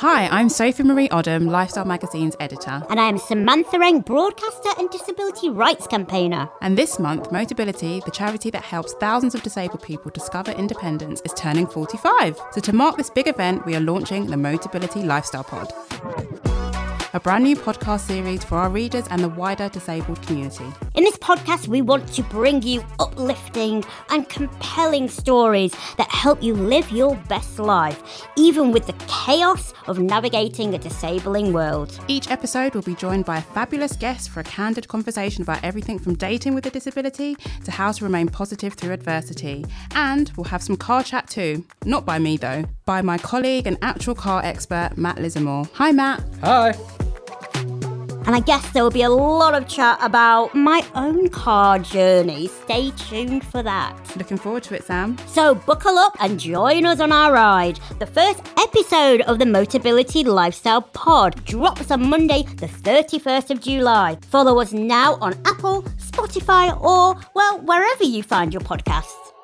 Hi, I'm Sophie Marie Odum, Lifestyle Magazine's editor. And I am Samantha Renke, broadcaster and disability rights campaigner. And this month, Motability, the charity that helps thousands of disabled people discover independence, is turning 45. So to mark this big event, we are launching the Motability Lifestyle Pod a brand new podcast series for our readers and the wider disabled community. In this podcast, we want to bring you uplifting and compelling stories that help you live your best life, even with the chaos of navigating a disabling world. Each episode will be joined by a fabulous guest for a candid conversation about everything from dating with a disability to how to remain positive through adversity. And we'll have some car chat too. Not by me though, by my colleague and actual car expert, Matt Lissamore. Hi, Matt. Hi. And I guess there will be a lot of chat about my own car journey. Stay tuned for that. Looking forward to it, Sam. So buckle up and join us on our ride. The first episode of the Motability Lifestyle Pod drops on Monday, the 31st of July. Follow us now on Apple, Spotify, or, well, wherever you find your podcasts.